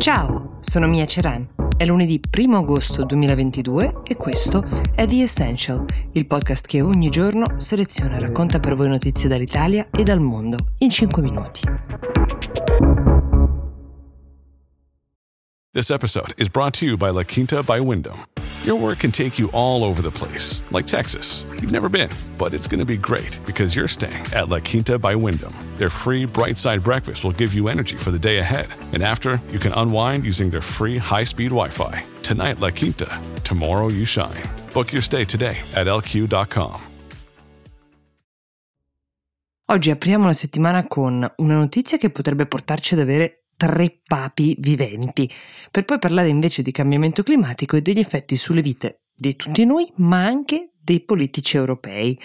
Ciao, sono Mia Ceran. È lunedì 1 agosto 2022 e questo è The Essential, il podcast che ogni giorno seleziona e racconta per voi notizie dall'Italia e dal mondo in 5 minuti. This episode is brought to you by La Quinta by Wyndham. Your work can take you all over the place, like Texas. You've never been, but it's going to be great because you're staying at La Quinta by Wyndham. Their free bright side breakfast will give you energy for the day ahead. And after, you can unwind using their free high speed Wi Fi. Tonight, La Quinta. Tomorrow, you shine. Book your stay today at lq.com. Oggi apriamo la settimana con una notizia che potrebbe portarci ad avere tre papi viventi, per poi parlare invece di cambiamento climatico e degli effetti sulle vite di tutti noi, ma anche dei politici europei.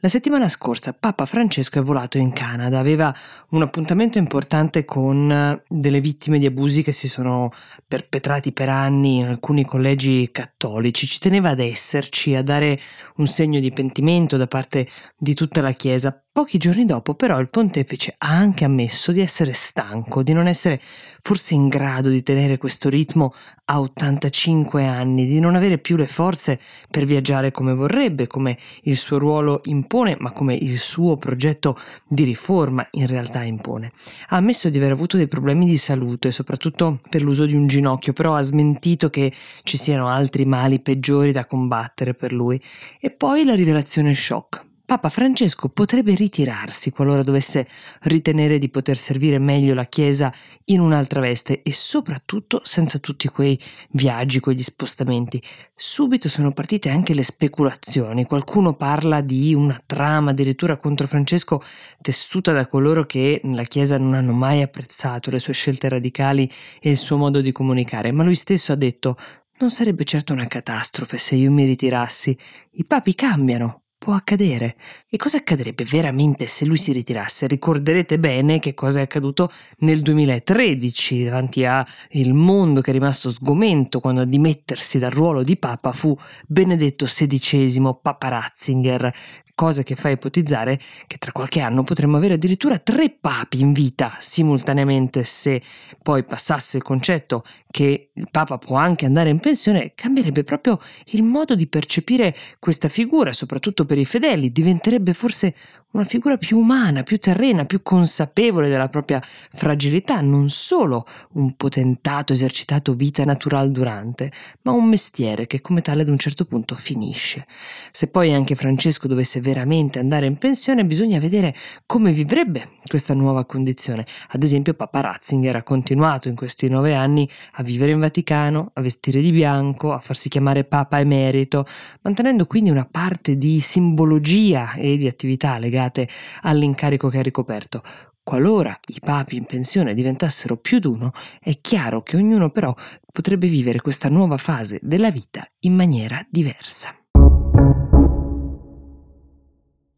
La settimana scorsa Papa Francesco è volato in Canada, aveva un appuntamento importante con eh, delle vittime di abusi che si sono perpetrati per anni in alcuni collegi cattolici, ci teneva ad esserci, a dare un segno di pentimento da parte di tutta la Chiesa. Pochi giorni dopo però il pontefice ha anche ammesso di essere stanco, di non essere forse in grado di tenere questo ritmo a 85 anni, di non avere più le forze per viaggiare come vorrebbe, come il suo ruolo impone, ma come il suo progetto di riforma in realtà impone. Ha ammesso di aver avuto dei problemi di salute, soprattutto per l'uso di un ginocchio, però ha smentito che ci siano altri mali peggiori da combattere per lui. E poi la rivelazione shock. Papa Francesco potrebbe ritirarsi qualora dovesse ritenere di poter servire meglio la Chiesa in un'altra veste e soprattutto senza tutti quei viaggi, quegli spostamenti. Subito sono partite anche le speculazioni, qualcuno parla di una trama addirittura contro Francesco tessuta da coloro che nella Chiesa non hanno mai apprezzato le sue scelte radicali e il suo modo di comunicare, ma lui stesso ha detto non sarebbe certo una catastrofe se io mi ritirassi. I papi cambiano, può accadere. E cosa accadrebbe veramente se lui si ritirasse? Ricorderete bene che cosa è accaduto nel 2013 davanti al mondo che è rimasto sgomento quando a dimettersi dal ruolo di Papa fu Benedetto XVI, Papa Ratzinger, cosa che fa ipotizzare che tra qualche anno potremmo avere addirittura tre papi in vita simultaneamente se poi passasse il concetto che il papa può anche andare in pensione, cambierebbe proprio il modo di percepire questa figura, soprattutto per i fedeli, diventerebbe forse una figura più umana, più terrena, più consapevole della propria fragilità, non solo un potentato esercitato vita natural durante, ma un mestiere che come tale ad un certo punto finisce. Se poi anche Francesco dovesse veramente andare in pensione, bisogna vedere come vivrebbe questa nuova condizione. Ad esempio, Papa Ratzinger ha continuato in questi nove anni a vivere in Vaticano, a vestire di bianco, a farsi chiamare Papa emerito, mantenendo quindi una parte di simbologia e di attività legate all'incarico che ha ricoperto. Qualora i papi in pensione diventassero più d'uno, è chiaro che ognuno però potrebbe vivere questa nuova fase della vita in maniera diversa.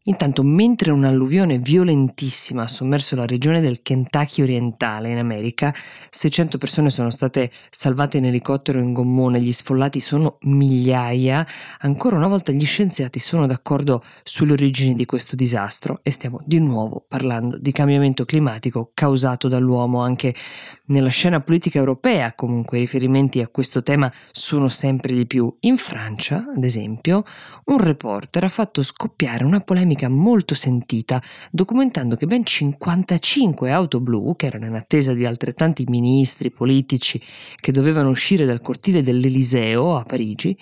Intanto, mentre un'alluvione violentissima ha sommerso la regione del Kentucky orientale in America, 600 persone sono state salvate in elicottero in gommone, gli sfollati sono migliaia. Ancora una volta gli scienziati sono d'accordo sulle origini di questo disastro e stiamo di nuovo parlando di cambiamento climatico causato dall'uomo. Anche nella scena politica europea, comunque, i riferimenti a questo tema sono sempre di più. In Francia, ad esempio, un reporter ha fatto scoppiare una polemica polemica molto sentita, documentando che ben 55 auto blu, che erano in attesa di altrettanti ministri politici che dovevano uscire dal cortile dell'Eliseo a Parigi,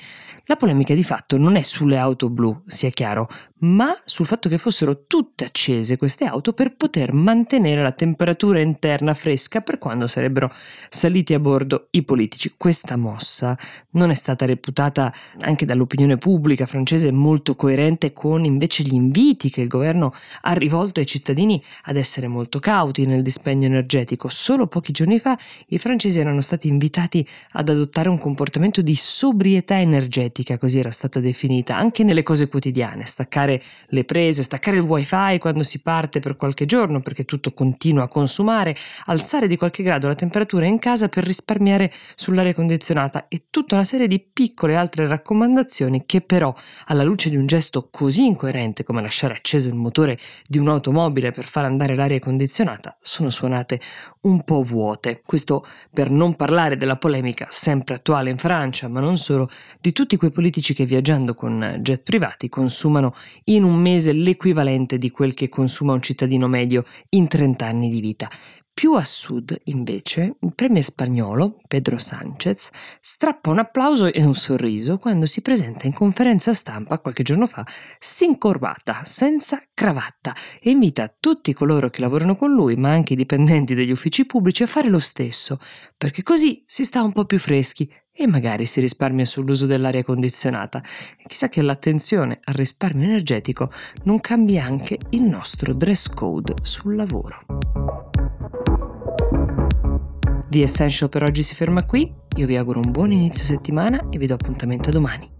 la polemica di fatto non è sulle auto blu, sia chiaro, ma sul fatto che fossero tutte accese queste auto per poter mantenere la temperatura interna fresca per quando sarebbero saliti a bordo i politici. Questa mossa non è stata reputata anche dall'opinione pubblica francese molto coerente con invece gli inviti che il governo ha rivolto ai cittadini ad essere molto cauti nel dispendio energetico. Solo pochi giorni fa i francesi erano stati invitati ad adottare un comportamento di sobrietà energetica, così era stata definita, anche nelle cose quotidiane, staccare staccare le prese, staccare il wifi quando si parte per qualche giorno perché tutto continua a consumare, alzare di qualche grado la temperatura in casa per risparmiare sull'aria condizionata e tutta una serie di piccole altre raccomandazioni che però alla luce di un gesto così incoerente come lasciare acceso il motore di un'automobile per far andare l'aria condizionata sono suonate un po' vuote. Questo per non parlare della polemica sempre attuale in Francia, ma non solo, di tutti quei politici che viaggiando con jet privati consumano in un mese l'equivalente di quel che consuma un cittadino medio in 30 anni di vita. Più a sud, invece, il premier spagnolo, Pedro Sánchez, strappa un applauso e un sorriso quando si presenta in conferenza stampa qualche giorno fa, sincorbata, senza cravatta, e invita tutti coloro che lavorano con lui, ma anche i dipendenti degli uffici pubblici, a fare lo stesso, perché così si sta un po' più freschi e magari si risparmia sull'uso dell'aria condizionata. Chissà che l'attenzione al risparmio energetico non cambia anche il nostro dress code sul lavoro. The Essential per oggi si ferma qui, io vi auguro un buon inizio settimana e vi do appuntamento domani.